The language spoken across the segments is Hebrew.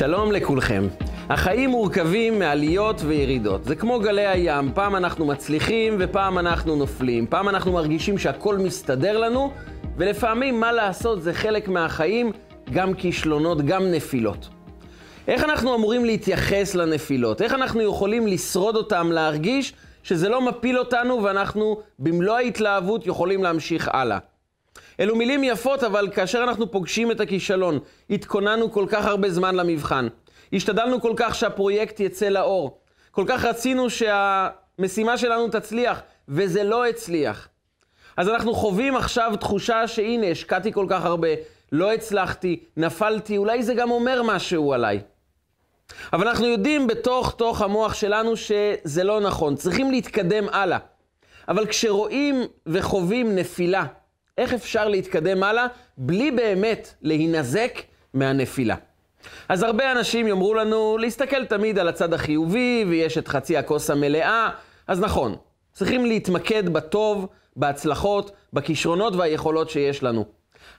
שלום לכולכם. החיים מורכבים מעליות וירידות. זה כמו גלי הים, פעם אנחנו מצליחים ופעם אנחנו נופלים. פעם אנחנו מרגישים שהכל מסתדר לנו, ולפעמים, מה לעשות, זה חלק מהחיים, גם כישלונות, גם נפילות. איך אנחנו אמורים להתייחס לנפילות? איך אנחנו יכולים לשרוד אותם, להרגיש שזה לא מפיל אותנו ואנחנו במלוא ההתלהבות יכולים להמשיך הלאה? אלו מילים יפות, אבל כאשר אנחנו פוגשים את הכישלון, התכוננו כל כך הרבה זמן למבחן, השתדלנו כל כך שהפרויקט יצא לאור, כל כך רצינו שהמשימה שלנו תצליח, וזה לא הצליח. אז אנחנו חווים עכשיו תחושה שהנה, השקעתי כל כך הרבה, לא הצלחתי, נפלתי, אולי זה גם אומר משהו עליי. אבל אנחנו יודעים בתוך תוך המוח שלנו שזה לא נכון, צריכים להתקדם הלאה. אבל כשרואים וחווים נפילה, איך אפשר להתקדם הלאה בלי באמת להינזק מהנפילה. אז הרבה אנשים יאמרו לנו להסתכל תמיד על הצד החיובי, ויש את חצי הכוס המלאה, אז נכון, צריכים להתמקד בטוב, בהצלחות, בכישרונות והיכולות שיש לנו.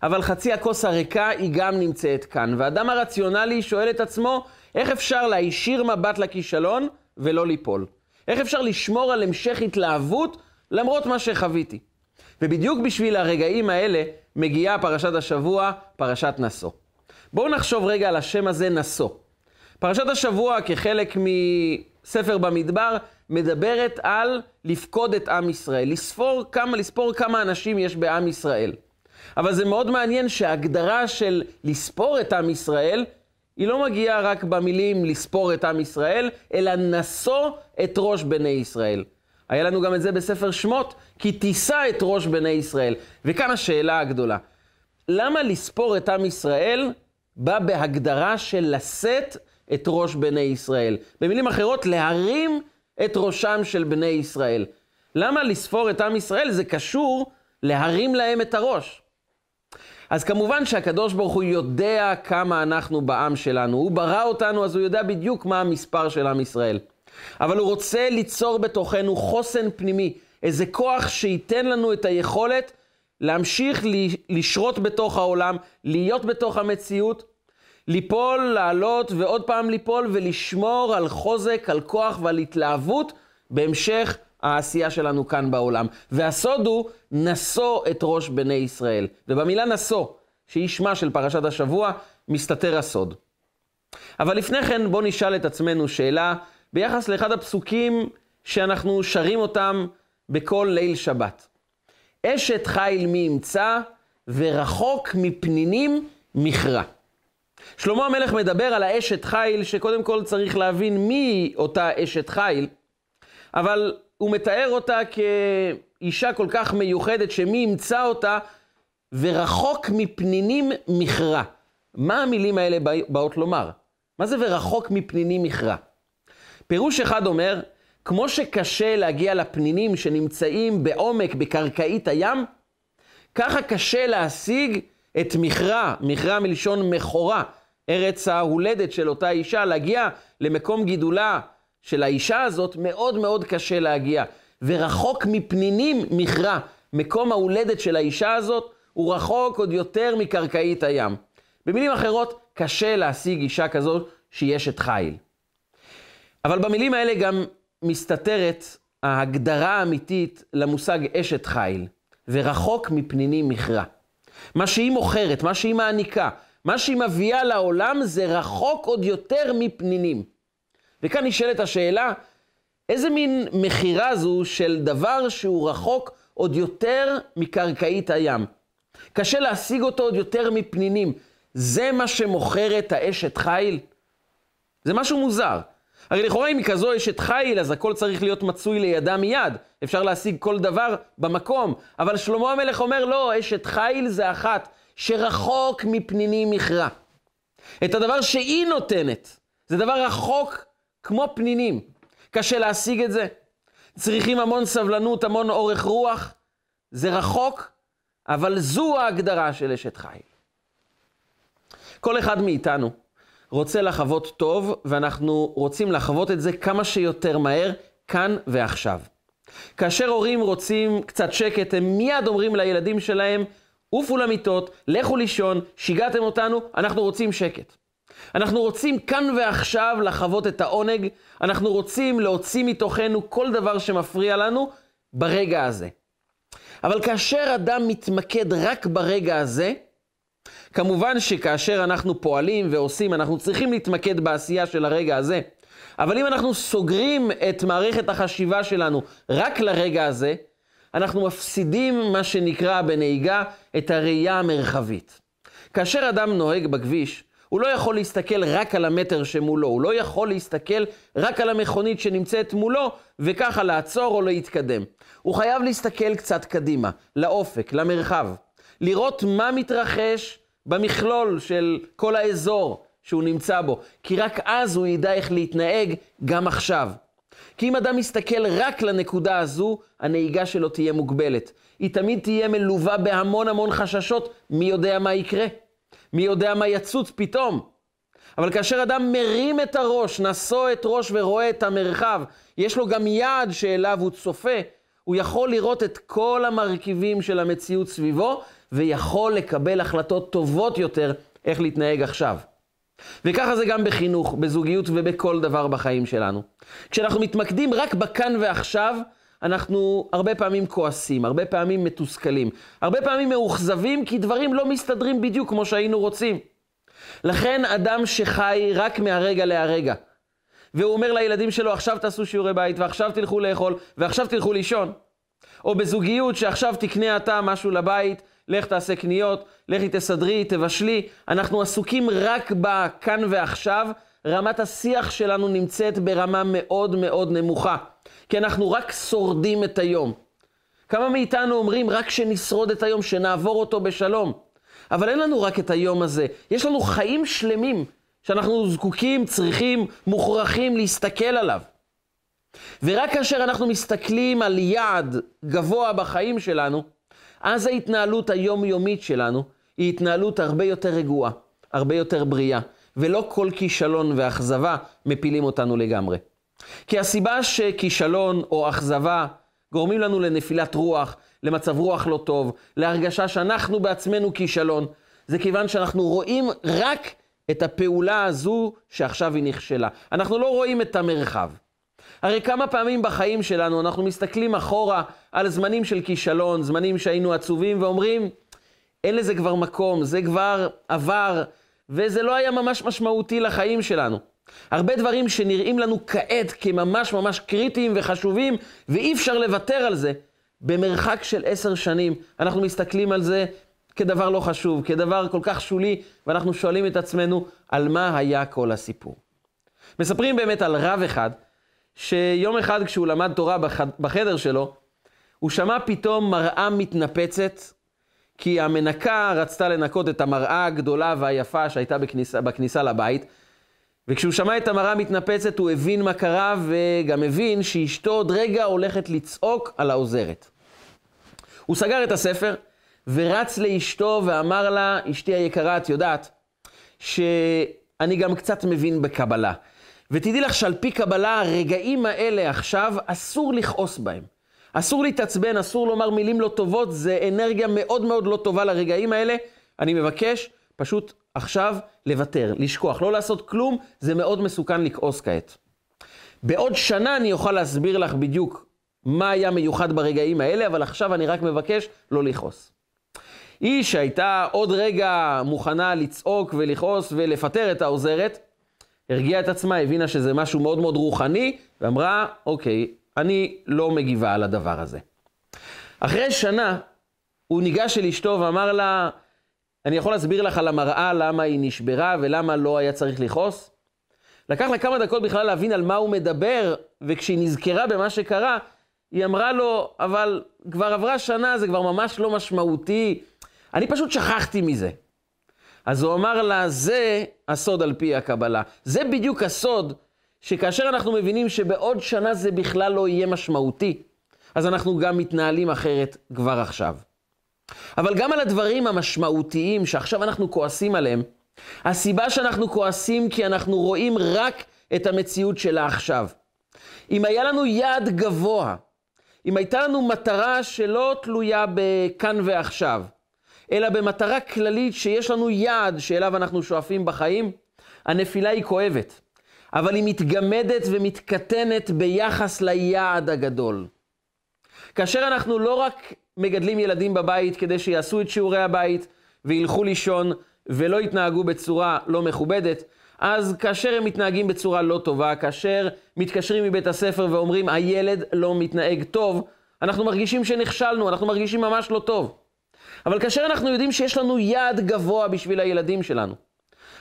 אבל חצי הכוס הריקה היא גם נמצאת כאן, והאדם הרציונלי שואל את עצמו, איך אפשר להישיר מבט לכישלון ולא ליפול? איך אפשר לשמור על המשך התלהבות למרות מה שחוויתי? ובדיוק בשביל הרגעים האלה מגיעה פרשת השבוע, פרשת נשוא. בואו נחשוב רגע על השם הזה נשוא. פרשת השבוע כחלק מספר במדבר מדברת על לפקוד את עם ישראל, לספור כמה, לספור כמה אנשים יש בעם ישראל. אבל זה מאוד מעניין שההגדרה של לספור את עם ישראל, היא לא מגיעה רק במילים לספור את עם ישראל, אלא נשוא את ראש בני ישראל. היה לנו גם את זה בספר שמות, כי תישא את ראש בני ישראל. וכאן השאלה הגדולה, למה לספור את עם ישראל בא בהגדרה של לשאת את ראש בני ישראל? במילים אחרות, להרים את ראשם של בני ישראל. למה לספור את עם ישראל? זה קשור להרים להם את הראש. אז כמובן שהקדוש ברוך הוא יודע כמה אנחנו בעם שלנו. הוא ברא אותנו, אז הוא יודע בדיוק מה המספר של עם ישראל. אבל הוא רוצה ליצור בתוכנו חוסן פנימי, איזה כוח שייתן לנו את היכולת להמשיך לשרות בתוך העולם, להיות בתוך המציאות, ליפול, לעלות ועוד פעם ליפול ולשמור על חוזק, על כוח ועל התלהבות בהמשך העשייה שלנו כאן בעולם. והסוד הוא נשוא את ראש בני ישראל. ובמילה נשוא, שהיא שמה של פרשת השבוע, מסתתר הסוד. אבל לפני כן בואו נשאל את עצמנו שאלה ביחס לאחד הפסוקים שאנחנו שרים אותם בכל ליל שבת. אשת חיל מי ימצא ורחוק מפנינים מכרה. שלמה המלך מדבר על האשת חיל, שקודם כל צריך להבין מי אותה אשת חיל, אבל הוא מתאר אותה כאישה כל כך מיוחדת, שמי ימצא אותה ורחוק מפנינים מכרה. מה המילים האלה באות לומר? מה זה ורחוק מפנינים מכרה? פירוש אחד אומר, כמו שקשה להגיע לפנינים שנמצאים בעומק, בקרקעית הים, ככה קשה להשיג את מכרה, מכרה מלשון מכורה, ארץ ההולדת של אותה אישה, להגיע למקום גידולה של האישה הזאת, מאוד מאוד קשה להגיע. ורחוק מפנינים מכרה, מקום ההולדת של האישה הזאת, הוא רחוק עוד יותר מקרקעית הים. במילים אחרות, קשה להשיג אישה כזאת שהיא אשת חיל. אבל במילים האלה גם מסתתרת ההגדרה האמיתית למושג אשת חיל, ורחוק מפנינים מכרה. מה שהיא מוכרת, מה שהיא מעניקה, מה שהיא מביאה לעולם זה רחוק עוד יותר מפנינים. וכאן נשאלת השאלה, איזה מין מכירה זו של דבר שהוא רחוק עוד יותר מקרקעית הים? קשה להשיג אותו עוד יותר מפנינים. זה מה שמוכרת האשת חיל? זה משהו מוזר. הרי לכאורה אם היא כזו אשת חיל, אז הכל צריך להיות מצוי לידה מיד. אפשר להשיג כל דבר במקום. אבל שלמה המלך אומר, לא, אשת חיל זה אחת שרחוק מפנינים מכרה. את הדבר שהיא נותנת, זה דבר רחוק כמו פנינים. קשה להשיג את זה. צריכים המון סבלנות, המון אורך רוח. זה רחוק, אבל זו ההגדרה של אשת חיל. כל אחד מאיתנו רוצה לחוות טוב, ואנחנו רוצים לחוות את זה כמה שיותר מהר, כאן ועכשיו. כאשר הורים רוצים קצת שקט, הם מיד אומרים לילדים שלהם, עופו למיטות, לכו לישון, שיגעתם אותנו, אנחנו רוצים שקט. אנחנו רוצים כאן ועכשיו לחוות את העונג, אנחנו רוצים להוציא מתוכנו כל דבר שמפריע לנו ברגע הזה. אבל כאשר אדם מתמקד רק ברגע הזה, כמובן שכאשר אנחנו פועלים ועושים, אנחנו צריכים להתמקד בעשייה של הרגע הזה. אבל אם אנחנו סוגרים את מערכת החשיבה שלנו רק לרגע הזה, אנחנו מפסידים מה שנקרא בנהיגה את הראייה המרחבית. כאשר אדם נוהג בכביש, הוא לא יכול להסתכל רק על המטר שמולו, הוא לא יכול להסתכל רק על המכונית שנמצאת מולו, וככה לעצור או להתקדם. הוא חייב להסתכל קצת קדימה, לאופק, למרחב. לראות מה מתרחש במכלול של כל האזור שהוא נמצא בו, כי רק אז הוא ידע איך להתנהג גם עכשיו. כי אם אדם מסתכל רק לנקודה הזו, הנהיגה שלו תהיה מוגבלת. היא תמיד תהיה מלווה בהמון המון חששות, מי יודע מה יקרה? מי יודע מה יצוץ פתאום? אבל כאשר אדם מרים את הראש, נשוא את ראש ורואה את המרחב, יש לו גם יעד שאליו הוא צופה, הוא יכול לראות את כל המרכיבים של המציאות סביבו, ויכול לקבל החלטות טובות יותר איך להתנהג עכשיו. וככה זה גם בחינוך, בזוגיות ובכל דבר בחיים שלנו. כשאנחנו מתמקדים רק בכאן ועכשיו, אנחנו הרבה פעמים כועסים, הרבה פעמים מתוסכלים, הרבה פעמים מאוכזבים, כי דברים לא מסתדרים בדיוק כמו שהיינו רוצים. לכן אדם שחי רק מהרגע להרגע, והוא אומר לילדים שלו, עכשיו תעשו שיעורי בית, ועכשיו תלכו לאכול, ועכשיו תלכו לישון. או בזוגיות, שעכשיו תקנה אתה משהו לבית, לך תעשה קניות, לכי תסדרי, תבשלי. אנחנו עסוקים רק בכאן ועכשיו. רמת השיח שלנו נמצאת ברמה מאוד מאוד נמוכה, כי אנחנו רק שורדים את היום. כמה מאיתנו אומרים רק שנשרוד את היום, שנעבור אותו בשלום. אבל אין לנו רק את היום הזה, יש לנו חיים שלמים שאנחנו זקוקים, צריכים, מוכרחים להסתכל עליו. ורק כאשר אנחנו מסתכלים על יעד גבוה בחיים שלנו, אז ההתנהלות היומיומית שלנו היא התנהלות הרבה יותר רגועה, הרבה יותר בריאה, ולא כל כישלון ואכזבה מפילים אותנו לגמרי. כי הסיבה שכישלון או אכזבה גורמים לנו לנפילת רוח, למצב רוח לא טוב, להרגשה שאנחנו בעצמנו כישלון, זה כיוון שאנחנו רואים רק את הפעולה הזו שעכשיו היא נכשלה. אנחנו לא רואים את המרחב. הרי כמה פעמים בחיים שלנו אנחנו מסתכלים אחורה על זמנים של כישלון, זמנים שהיינו עצובים, ואומרים, אין לזה כבר מקום, זה כבר עבר, וזה לא היה ממש משמעותי לחיים שלנו. הרבה דברים שנראים לנו כעת כממש ממש קריטיים וחשובים, ואי אפשר לוותר על זה, במרחק של עשר שנים, אנחנו מסתכלים על זה כדבר לא חשוב, כדבר כל כך שולי, ואנחנו שואלים את עצמנו, על מה היה כל הסיפור? מספרים באמת על רב אחד, שיום אחד כשהוא למד תורה בחדר שלו, הוא שמע פתאום מראה מתנפצת, כי המנקה רצתה לנקות את המראה הגדולה והיפה שהייתה בכניסה, בכניסה לבית, וכשהוא שמע את המראה מתנפצת הוא הבין מה קרה, וגם הבין שאשתו עוד רגע הולכת לצעוק על העוזרת. הוא סגר את הספר, ורץ לאשתו ואמר לה, אשתי היקרה, את יודעת, שאני גם קצת מבין בקבלה. ותדעי לך שעל פי קבלה, הרגעים האלה עכשיו, אסור לכעוס בהם. אסור להתעצבן, אסור לומר מילים לא טובות, זה אנרגיה מאוד מאוד לא טובה לרגעים האלה. אני מבקש פשוט עכשיו לוותר, לשכוח, לא לעשות כלום, זה מאוד מסוכן לכעוס כעת. בעוד שנה אני אוכל להסביר לך בדיוק מה היה מיוחד ברגעים האלה, אבל עכשיו אני רק מבקש לא לכעוס. היא שהייתה עוד רגע מוכנה לצעוק ולכעוס ולפטר את העוזרת, הרגיעה את עצמה, הבינה שזה משהו מאוד מאוד רוחני, ואמרה, אוקיי, אני לא מגיבה על הדבר הזה. אחרי שנה, הוא ניגש אל אשתו ואמר לה, אני יכול להסביר לך על המראה למה היא נשברה ולמה לא היה צריך לכעוס? לקח לה כמה דקות בכלל להבין על מה הוא מדבר, וכשהיא נזכרה במה שקרה, היא אמרה לו, אבל כבר עברה שנה, זה כבר ממש לא משמעותי, אני פשוט שכחתי מזה. אז הוא אמר לה, זה הסוד על פי הקבלה. זה בדיוק הסוד, שכאשר אנחנו מבינים שבעוד שנה זה בכלל לא יהיה משמעותי, אז אנחנו גם מתנהלים אחרת כבר עכשיו. אבל גם על הדברים המשמעותיים שעכשיו אנחנו כועסים עליהם, הסיבה שאנחנו כועסים כי אנחנו רואים רק את המציאות של העכשיו. אם היה לנו יעד גבוה, אם הייתה לנו מטרה שלא תלויה בכאן ועכשיו, אלא במטרה כללית שיש לנו יעד שאליו אנחנו שואפים בחיים, הנפילה היא כואבת, אבל היא מתגמדת ומתקטנת ביחס ליעד הגדול. כאשר אנחנו לא רק מגדלים ילדים בבית כדי שיעשו את שיעורי הבית וילכו לישון ולא יתנהגו בצורה לא מכובדת, אז כאשר הם מתנהגים בצורה לא טובה, כאשר מתקשרים מבית הספר ואומרים הילד לא מתנהג טוב, אנחנו מרגישים שנכשלנו, אנחנו מרגישים ממש לא טוב. אבל כאשר אנחנו יודעים שיש לנו יעד גבוה בשביל הילדים שלנו,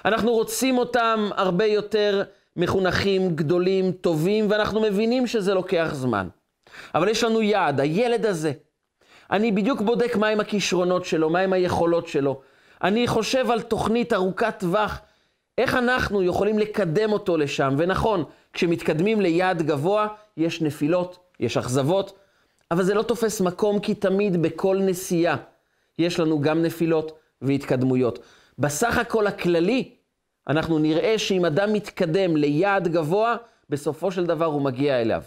אנחנו רוצים אותם הרבה יותר מחונכים, גדולים, טובים, ואנחנו מבינים שזה לוקח זמן. אבל יש לנו יעד, הילד הזה. אני בדיוק בודק מהם הכישרונות שלו, מהם היכולות שלו. אני חושב על תוכנית ארוכת טווח, איך אנחנו יכולים לקדם אותו לשם. ונכון, כשמתקדמים ליעד גבוה, יש נפילות, יש אכזבות, אבל זה לא תופס מקום, כי תמיד בכל נסיעה יש לנו גם נפילות והתקדמויות. בסך הכל הכללי, אנחנו נראה שאם אדם מתקדם ליעד גבוה, בסופו של דבר הוא מגיע אליו.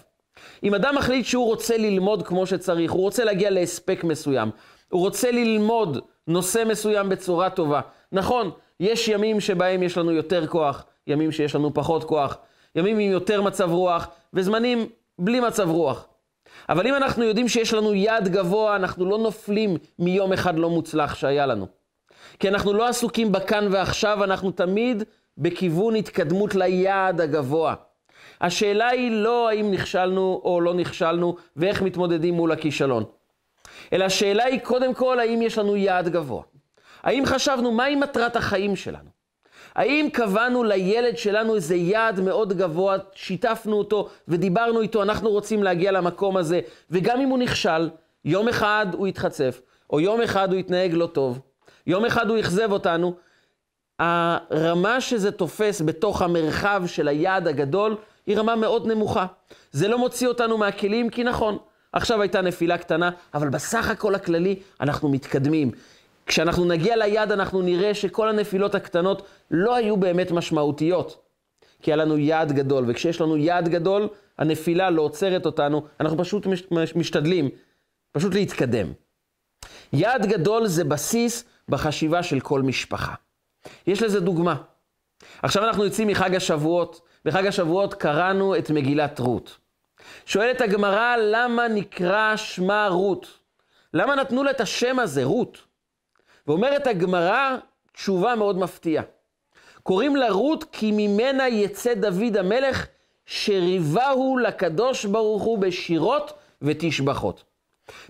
אם אדם מחליט שהוא רוצה ללמוד כמו שצריך, הוא רוצה להגיע להספק מסוים, הוא רוצה ללמוד נושא מסוים בצורה טובה. נכון, יש ימים שבהם יש לנו יותר כוח, ימים שיש לנו פחות כוח, ימים עם יותר מצב רוח, וזמנים בלי מצב רוח. אבל אם אנחנו יודעים שיש לנו יעד גבוה, אנחנו לא נופלים מיום אחד לא מוצלח שהיה לנו. כי אנחנו לא עסוקים בכאן ועכשיו, אנחנו תמיד בכיוון התקדמות ליעד הגבוה. השאלה היא לא האם נכשלנו או לא נכשלנו ואיך מתמודדים מול הכישלון. אלא השאלה היא קודם כל האם יש לנו יעד גבוה. האם חשבנו מהי מטרת החיים שלנו? האם קבענו לילד שלנו איזה יעד מאוד גבוה, שיתפנו אותו ודיברנו איתו, אנחנו רוצים להגיע למקום הזה, וגם אם הוא נכשל, יום אחד הוא יתחצף, או יום אחד הוא יתנהג לא טוב, יום אחד הוא אכזב אותנו, הרמה שזה תופס בתוך המרחב של היעד הגדול, היא רמה מאוד נמוכה. זה לא מוציא אותנו מהכלים, כי נכון, עכשיו הייתה נפילה קטנה, אבל בסך הכל הכללי אנחנו מתקדמים. כשאנחנו נגיע ליעד אנחנו נראה שכל הנפילות הקטנות לא היו באמת משמעותיות. כי היה לנו יעד גדול, וכשיש לנו יעד גדול, הנפילה לא עוצרת אותנו, אנחנו פשוט משתדלים, פשוט להתקדם. יעד גדול זה בסיס בחשיבה של כל משפחה. יש לזה דוגמה. עכשיו אנחנו יוצאים מחג השבועות, בחג השבועות קראנו את מגילת רות. שואלת הגמרא, למה נקרא שמה רות? למה נתנו לה את השם הזה, רות? ואומרת הגמרא תשובה מאוד מפתיעה. קוראים לה רות כי ממנה יצא דוד המלך, שריבהו לקדוש ברוך הוא בשירות ותשבחות.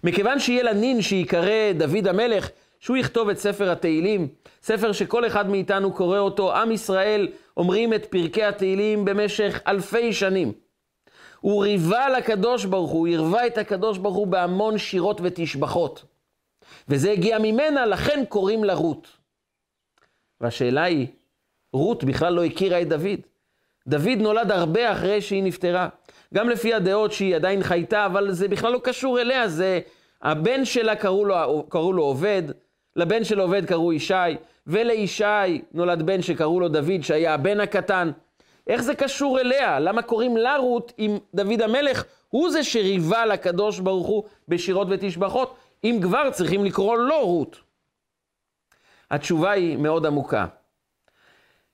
מכיוון שיהיה לה נין שיקרא דוד המלך, שהוא יכתוב את ספר התהילים, ספר שכל אחד מאיתנו קורא אותו, עם ישראל אומרים את פרקי התהילים במשך אלפי שנים. הוא ריבה לקדוש ברוך הוא, הוא ערבה את הקדוש ברוך הוא בהמון שירות ותשבחות. וזה הגיע ממנה, לכן קוראים לה רות. והשאלה היא, רות בכלל לא הכירה את דוד. דוד נולד הרבה אחרי שהיא נפטרה. גם לפי הדעות שהיא עדיין חייתה, אבל זה בכלל לא קשור אליה, זה הבן שלה קראו לו, קראו לו עובד, לבן של עובד קראו ישי, ולישי נולד בן שקראו לו דוד, שהיה הבן הקטן. איך זה קשור אליה? למה קוראים לה רות אם דוד המלך הוא זה שריבה לקדוש ברוך הוא בשירות ותשבחות? אם כבר צריכים לקרוא לו רות. התשובה היא מאוד עמוקה.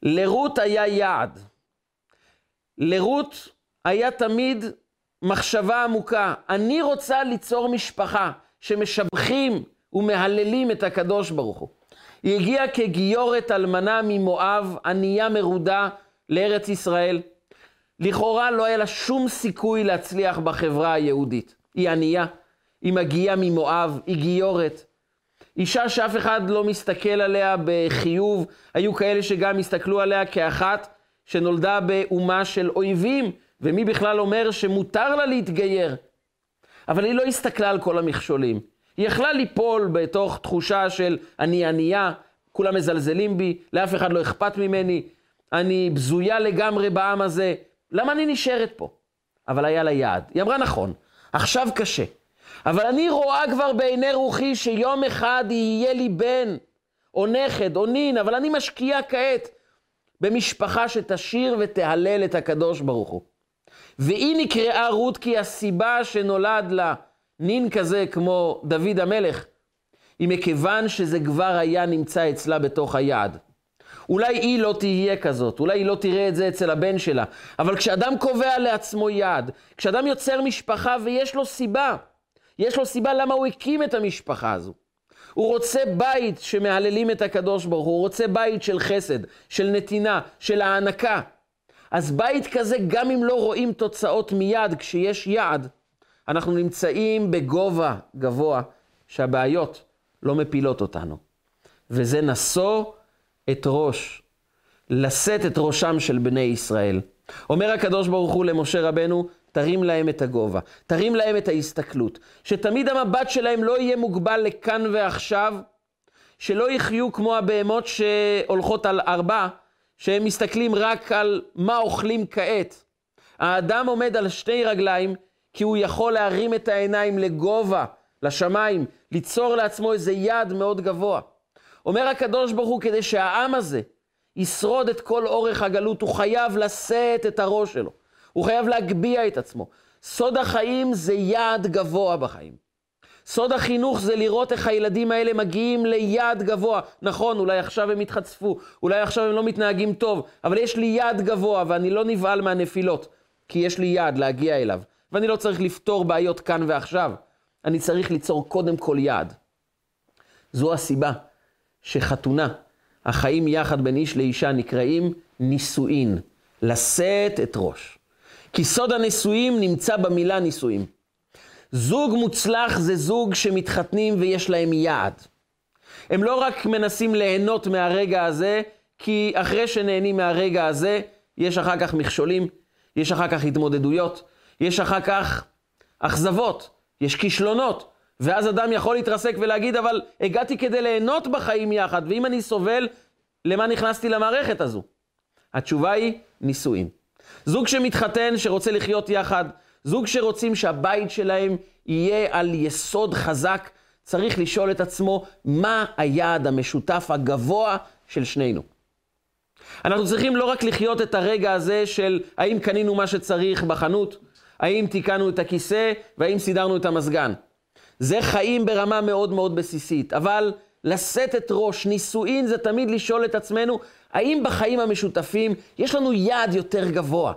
לרות היה יעד. לרות היה תמיד מחשבה עמוקה. אני רוצה ליצור משפחה שמשבחים ומהללים את הקדוש ברוך הוא. היא הגיעה כגיורת אלמנה ממואב, ענייה מרודה, לארץ ישראל. לכאורה לא היה לה שום סיכוי להצליח בחברה היהודית. היא ענייה, היא מגיעה ממואב, היא גיורת. אישה שאף אחד לא מסתכל עליה בחיוב, היו כאלה שגם הסתכלו עליה כאחת שנולדה באומה של אויבים, ומי בכלל אומר שמותר לה להתגייר? אבל היא לא הסתכלה על כל המכשולים. היא יכלה ליפול בתוך תחושה של אני ענייה, כולם מזלזלים בי, לאף אחד לא אכפת ממני, אני בזויה לגמרי בעם הזה, למה אני נשארת פה? אבל היה לה יעד. היא אמרה נכון, עכשיו קשה, אבל אני רואה כבר בעיני רוחי שיום אחד יהיה לי בן, או נכד, או נין, אבל אני משקיעה כעת במשפחה שתשיר ותהלל את הקדוש ברוך הוא. והיא נקראה רות כי הסיבה שנולד לה נין כזה כמו דוד המלך, היא מכיוון שזה כבר היה נמצא אצלה בתוך היעד. אולי היא לא תהיה כזאת, אולי היא לא תראה את זה אצל הבן שלה. אבל כשאדם קובע לעצמו יעד, כשאדם יוצר משפחה ויש לו סיבה, יש לו סיבה למה הוא הקים את המשפחה הזו. הוא רוצה בית שמהללים את הקדוש ברוך הוא, הוא רוצה בית של חסד, של נתינה, של הענקה. אז בית כזה, גם אם לא רואים תוצאות מיד, כשיש יעד, אנחנו נמצאים בגובה גבוה, שהבעיות לא מפילות אותנו. וזה נשוא את ראש, לשאת את ראשם של בני ישראל. אומר הקדוש ברוך הוא למשה רבנו, תרים להם את הגובה, תרים להם את ההסתכלות, שתמיד המבט שלהם לא יהיה מוגבל לכאן ועכשיו, שלא יחיו כמו הבהמות שהולכות על ארבע, שהם מסתכלים רק על מה אוכלים כעת. האדם עומד על שתי רגליים, כי הוא יכול להרים את העיניים לגובה, לשמיים, ליצור לעצמו איזה יעד מאוד גבוה. אומר הקדוש ברוך הוא, כדי שהעם הזה ישרוד את כל אורך הגלות, הוא חייב לשאת את הראש שלו. הוא חייב להגביה את עצמו. סוד החיים זה יעד גבוה בחיים. סוד החינוך זה לראות איך הילדים האלה מגיעים ליעד גבוה. נכון, אולי עכשיו הם התחצפו, אולי עכשיו הם לא מתנהגים טוב, אבל יש לי יעד גבוה ואני לא נבהל מהנפילות, כי יש לי יעד להגיע אליו. ואני לא צריך לפתור בעיות כאן ועכשיו, אני צריך ליצור קודם כל יעד. זו הסיבה שחתונה, החיים יחד בין איש לאישה נקראים נישואין, לשאת את ראש. כי סוד הנישואים נמצא במילה נישואים. זוג מוצלח זה זוג שמתחתנים ויש להם יעד. הם לא רק מנסים ליהנות מהרגע הזה, כי אחרי שנהנים מהרגע הזה, יש אחר כך מכשולים, יש אחר כך התמודדויות, יש אחר כך אכזבות, יש כישלונות, ואז אדם יכול להתרסק ולהגיד, אבל הגעתי כדי ליהנות בחיים יחד, ואם אני סובל, למה נכנסתי למערכת הזו? התשובה היא נישואים. זוג שמתחתן, שרוצה לחיות יחד, זוג שרוצים שהבית שלהם יהיה על יסוד חזק, צריך לשאול את עצמו, מה היעד המשותף הגבוה של שנינו? אנחנו צריכים לא רק לחיות את הרגע הזה של האם קנינו מה שצריך בחנות, האם תיקנו את הכיסא והאם סידרנו את המזגן. זה חיים ברמה מאוד מאוד בסיסית, אבל לשאת את ראש נישואין זה תמיד לשאול את עצמנו, האם בחיים המשותפים יש לנו יעד יותר גבוה?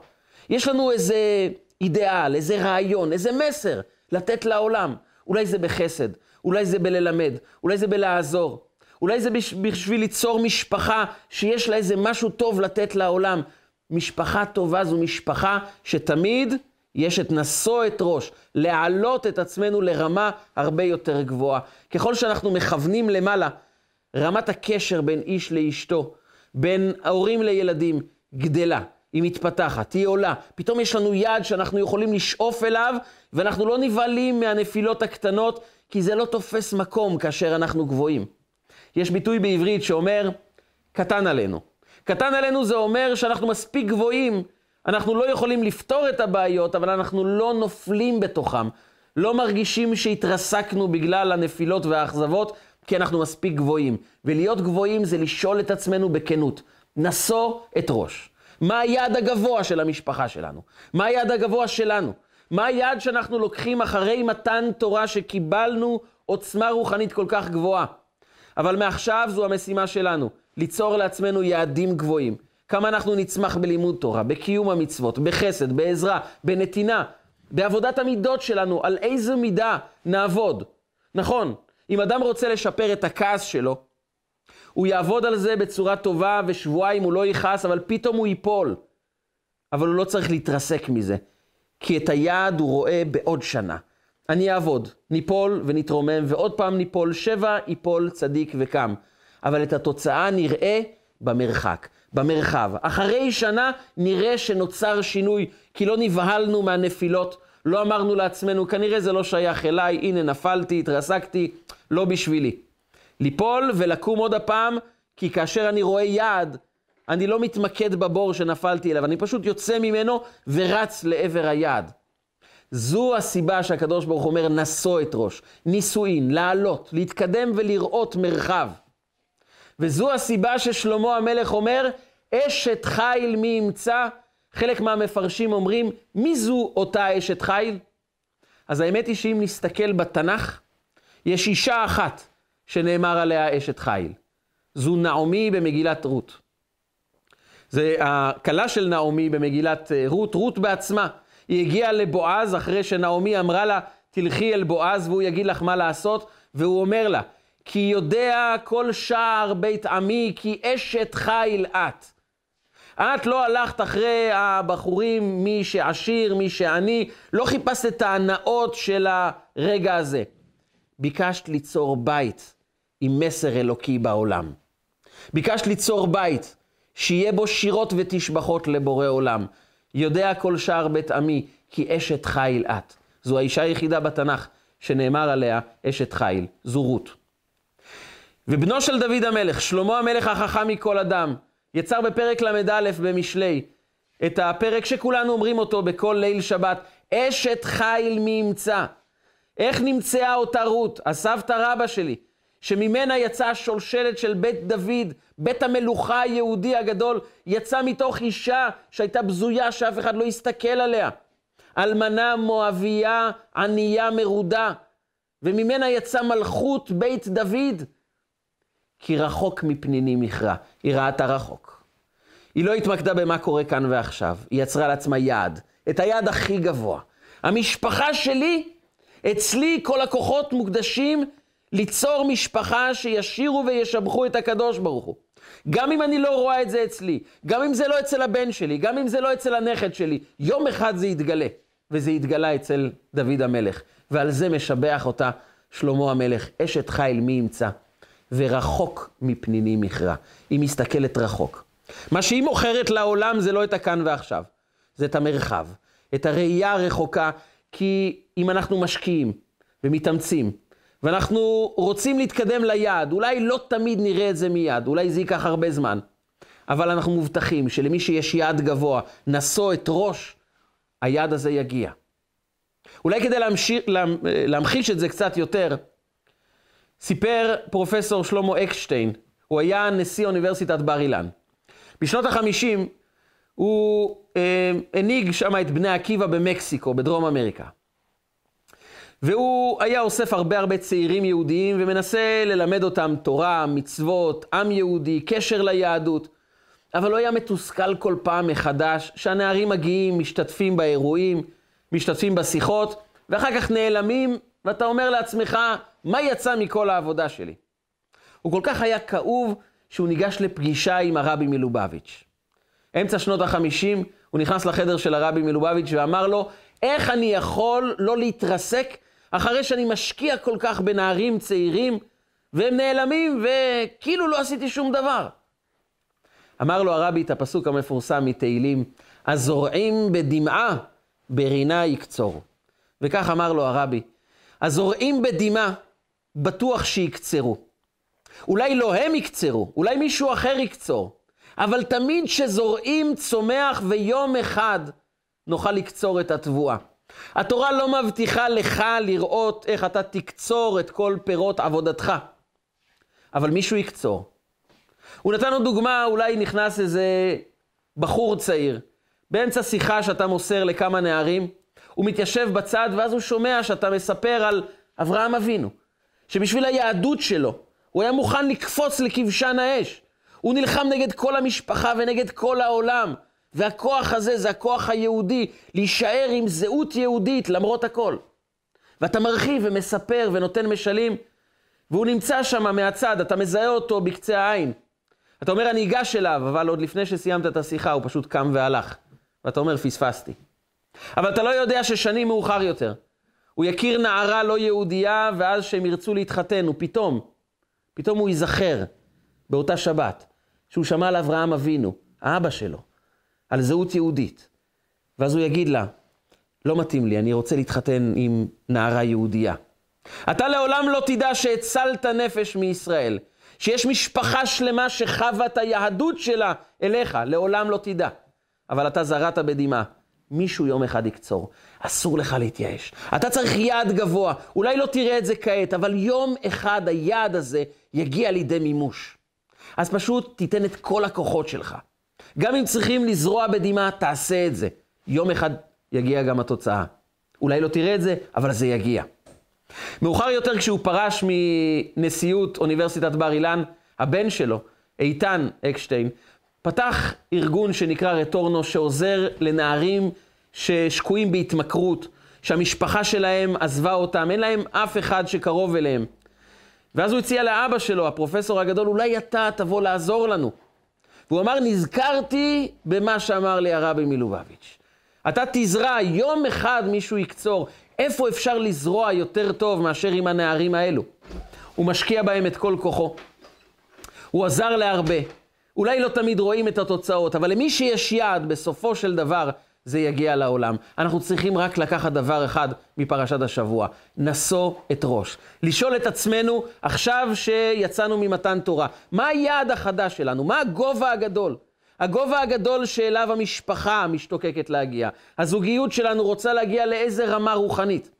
יש לנו איזה אידיאל, איזה רעיון, איזה מסר לתת לעולם. אולי זה בחסד, אולי זה בללמד, אולי זה בלעזור, אולי זה בשביל ליצור משפחה שיש לה איזה משהו טוב לתת לעולם. משפחה טובה זו משפחה שתמיד יש את נשוא את ראש, להעלות את עצמנו לרמה הרבה יותר גבוהה. ככל שאנחנו מכוונים למעלה, רמת הקשר בין איש לאשתו, בין ההורים לילדים, גדלה. היא מתפתחת, היא עולה. פתאום יש לנו יד שאנחנו יכולים לשאוף אליו, ואנחנו לא נבהלים מהנפילות הקטנות, כי זה לא תופס מקום כאשר אנחנו גבוהים. יש ביטוי בעברית שאומר, קטן עלינו. קטן עלינו זה אומר שאנחנו מספיק גבוהים אנחנו לא יכולים לפתור את הבעיות, אבל אנחנו לא נופלים בתוכם. לא מרגישים שהתרסקנו בגלל הנפילות והאכזבות, כי אנחנו מספיק גבוהים. ולהיות גבוהים זה לשאול את עצמנו בכנות. נשוא את ראש. מה היעד הגבוה של המשפחה שלנו? מה היעד הגבוה שלנו? מה היעד שאנחנו לוקחים אחרי מתן תורה שקיבלנו עוצמה רוחנית כל כך גבוהה? אבל מעכשיו זו המשימה שלנו, ליצור לעצמנו יעדים גבוהים. כמה אנחנו נצמח בלימוד תורה, בקיום המצוות, בחסד, בעזרה, בנתינה, בעבודת המידות שלנו, על איזו מידה נעבוד. נכון, אם אדם רוצה לשפר את הכעס שלו, הוא יעבוד על זה בצורה טובה, ושבועיים הוא לא יכעס, אבל פתאום הוא ייפול. אבל הוא לא צריך להתרסק מזה, כי את היעד הוא רואה בעוד שנה. אני אעבוד, ניפול ונתרומם, ועוד פעם ניפול, שבע ייפול צדיק וקם. אבל את התוצאה נראה במרחק. במרחב. אחרי שנה נראה שנוצר שינוי, כי לא נבהלנו מהנפילות, לא אמרנו לעצמנו, כנראה זה לא שייך אליי, הנה נפלתי, התרסקתי, לא בשבילי. ליפול ולקום עוד הפעם, כי כאשר אני רואה יעד, אני לא מתמקד בבור שנפלתי אליו, אני פשוט יוצא ממנו ורץ לעבר היעד. זו הסיבה שהקדוש ברוך אומר, נשוא את ראש, נישואין, לעלות, להתקדם ולראות מרחב. וזו הסיבה ששלמה המלך אומר, אשת חיל מי ימצא? חלק מהמפרשים אומרים, מי זו אותה אשת חיל? אז האמת היא שאם נסתכל בתנ"ך, יש אישה אחת שנאמר עליה אשת חיל. זו נעמי במגילת רות. זה הכלה של נעמי במגילת אה, רות, רות בעצמה. היא הגיעה לבועז אחרי שנעמי אמרה לה, תלכי אל בועז והוא יגיד לך מה לעשות, והוא אומר לה, כי יודע כל שער בית עמי, כי אשת חיל את. את לא הלכת אחרי הבחורים, מי שעשיר, מי שעני, לא חיפשת את ההנאות של הרגע הזה. ביקשת ליצור בית עם מסר אלוקי בעולם. ביקשת ליצור בית שיהיה בו שירות ותשבחות לבורא עולם. יודע כל שער בית עמי, כי אשת חיל את. זו האישה היחידה בתנ"ך שנאמר עליה אשת חיל, זו רות. ובנו של דוד המלך, שלמה המלך החכם מכל אדם, יצר בפרק ל"א במשלי, את הפרק שכולנו אומרים אותו בכל ליל שבת, אשת חיל מי ימצא. איך נמצאה אותה רות, הסבתא רבא שלי, שממנה יצאה השולשלת של בית דוד, בית המלוכה היהודי הגדול, יצא מתוך אישה שהייתה בזויה, שאף אחד לא הסתכל עליה. אלמנה מואביה, ענייה מרודה, וממנה יצא מלכות בית דוד. כי רחוק מפניני מכרע, היא ראתה רחוק. היא לא התמקדה במה קורה כאן ועכשיו, היא יצרה לעצמה יעד, את היעד הכי גבוה. המשפחה שלי, אצלי כל הכוחות מוקדשים ליצור משפחה שישירו וישבחו את הקדוש ברוך הוא. גם אם אני לא רואה את זה אצלי, גם אם זה לא אצל הבן שלי, גם אם זה לא אצל הנכד שלי, יום אחד זה יתגלה. וזה התגלה אצל דוד המלך. ועל זה משבח אותה שלמה המלך, אשת חיל מי ימצא, ורחוק מפניני מכרע. היא מסתכלת רחוק. מה שהיא מוכרת לעולם זה לא את הכאן ועכשיו, זה את המרחב, את הראייה הרחוקה, כי אם אנחנו משקיעים ומתאמצים, ואנחנו רוצים להתקדם ליעד, אולי לא תמיד נראה את זה מיד, אולי זה ייקח הרבה זמן, אבל אנחנו מובטחים שלמי שיש יעד גבוה, נשוא את ראש, היעד הזה יגיע. אולי כדי להמשיך, להמחיש את זה קצת יותר, סיפר פרופסור שלמה אקשטיין, הוא היה נשיא אוניברסיטת בר אילן. בשנות החמישים הוא אה, הנהיג שם את בני עקיבא במקסיקו, בדרום אמריקה. והוא היה אוסף הרבה הרבה צעירים יהודיים ומנסה ללמד אותם תורה, מצוות, עם יהודי, קשר ליהדות. אבל הוא היה מתוסכל כל פעם מחדש שהנערים מגיעים, משתתפים באירועים, משתתפים בשיחות, ואחר כך נעלמים, ואתה אומר לעצמך, מה יצא מכל העבודה שלי? הוא כל כך היה כאוב, שהוא ניגש לפגישה עם הרבי מלובביץ'. אמצע שנות החמישים, הוא נכנס לחדר של הרבי מלובביץ' ואמר לו, איך אני יכול לא להתרסק אחרי שאני משקיע כל כך בנערים צעירים, והם נעלמים, וכאילו לא עשיתי שום דבר. אמר לו הרבי את הפסוק המפורסם מתהילים, הזורעים בדמעה, ברינה יקצור. וכך אמר לו הרבי, הזורעים בדמעה, בטוח שיקצרו. אולי לא הם יקצרו, אולי מישהו אחר יקצור, אבל תמיד שזורעים צומח ויום אחד נוכל לקצור את התבואה. התורה לא מבטיחה לך לראות איך אתה תקצור את כל פירות עבודתך, אבל מישהו יקצור. הוא נתן לו דוגמה, אולי נכנס איזה בחור צעיר, באמצע שיחה שאתה מוסר לכמה נערים, הוא מתיישב בצד ואז הוא שומע שאתה מספר על אברהם אבינו, שבשביל היהדות שלו, הוא היה מוכן לקפוץ לכבשן האש. הוא נלחם נגד כל המשפחה ונגד כל העולם. והכוח הזה זה הכוח היהודי, להישאר עם זהות יהודית למרות הכל. ואתה מרחיב ומספר ונותן משלים, והוא נמצא שם מהצד, אתה מזהה אותו בקצה העין. אתה אומר, אני אגש אליו, אבל עוד לפני שסיימת את השיחה, הוא פשוט קם והלך. ואתה אומר, פספסתי. אבל אתה לא יודע ששנים מאוחר יותר, הוא יכיר נערה לא יהודייה, ואז שהם ירצו להתחתן, ופתאום, פתאום הוא ייזכר באותה שבת, שהוא שמע על אברהם אבינו, האבא שלו, על זהות יהודית. ואז הוא יגיד לה, לא מתאים לי, אני רוצה להתחתן עם נערה יהודייה. אתה לעולם לא תדע שהצלת נפש מישראל, שיש משפחה שלמה שחווה את היהדות שלה אליך, לעולם לא תדע. אבל אתה זרעת בדמעה, מישהו יום אחד יקצור. אסור לך להתייאש. אתה צריך יעד גבוה, אולי לא תראה את זה כעת, אבל יום אחד היעד הזה יגיע לידי מימוש. אז פשוט תיתן את כל הכוחות שלך. גם אם צריכים לזרוע בדמעה, תעשה את זה. יום אחד יגיע גם התוצאה. אולי לא תראה את זה, אבל זה יגיע. מאוחר יותר, כשהוא פרש מנשיאות אוניברסיטת בר אילן, הבן שלו, איתן אקשטיין, פתח ארגון שנקרא רטורנו, שעוזר לנערים ששקועים בהתמכרות, שהמשפחה שלהם עזבה אותם, אין להם אף אחד שקרוב אליהם. ואז הוא הציע לאבא שלו, הפרופסור הגדול, אולי אתה תבוא לעזור לנו. והוא אמר, נזכרתי במה שאמר לי הרבי מלובביץ'. אתה תזרע, יום אחד מישהו יקצור. איפה אפשר לזרוע יותר טוב מאשר עם הנערים האלו? הוא משקיע בהם את כל כוחו. הוא עזר להרבה. אולי לא תמיד רואים את התוצאות, אבל למי שיש יעד, בסופו של דבר, זה יגיע לעולם. אנחנו צריכים רק לקחת דבר אחד מפרשת השבוע, נשוא את ראש. לשאול את עצמנו, עכשיו שיצאנו ממתן תורה, מה היעד החדש שלנו? מה הגובה הגדול? הגובה הגדול שאליו המשפחה משתוקקת להגיע. הזוגיות שלנו רוצה להגיע לאיזה רמה רוחנית.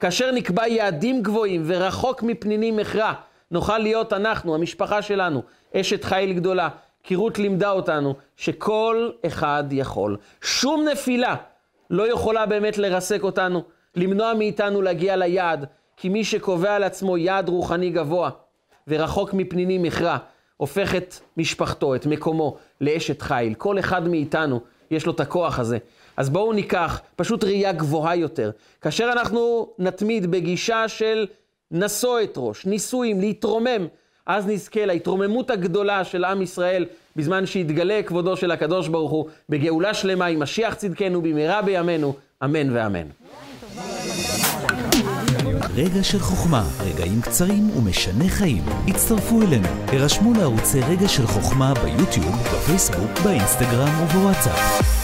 כאשר נקבע יעדים גבוהים ורחוק מפנינים מכרע, נוכל להיות אנחנו, המשפחה שלנו, אשת חיל גדולה. כי רות לימדה אותנו שכל אחד יכול. שום נפילה לא יכולה באמת לרסק אותנו, למנוע מאיתנו להגיע ליעד, כי מי שקובע לעצמו יעד רוחני גבוה ורחוק מפנינים מכרע, הופך את משפחתו, את מקומו, לאשת חיל. כל אחד מאיתנו יש לו את הכוח הזה. אז בואו ניקח פשוט ראייה גבוהה יותר. כאשר אנחנו נתמיד בגישה של נשוא את ראש, נישואים, להתרומם, אז נזכה להתרוממות הגדולה של עם ישראל, בזמן שיתגלה כבודו של הקדוש ברוך הוא, בגאולה שלמה עם משיח צדקנו במהרה בימינו, אמן ואמן. רגע של חוכמה, רגעים קצרים ומשנה חיים. הצטרפו אלינו, הרשמו לערוצי רגע של חוכמה ביוטיוב, בפייסבוק, באינסטגרם ובוואטסאפ.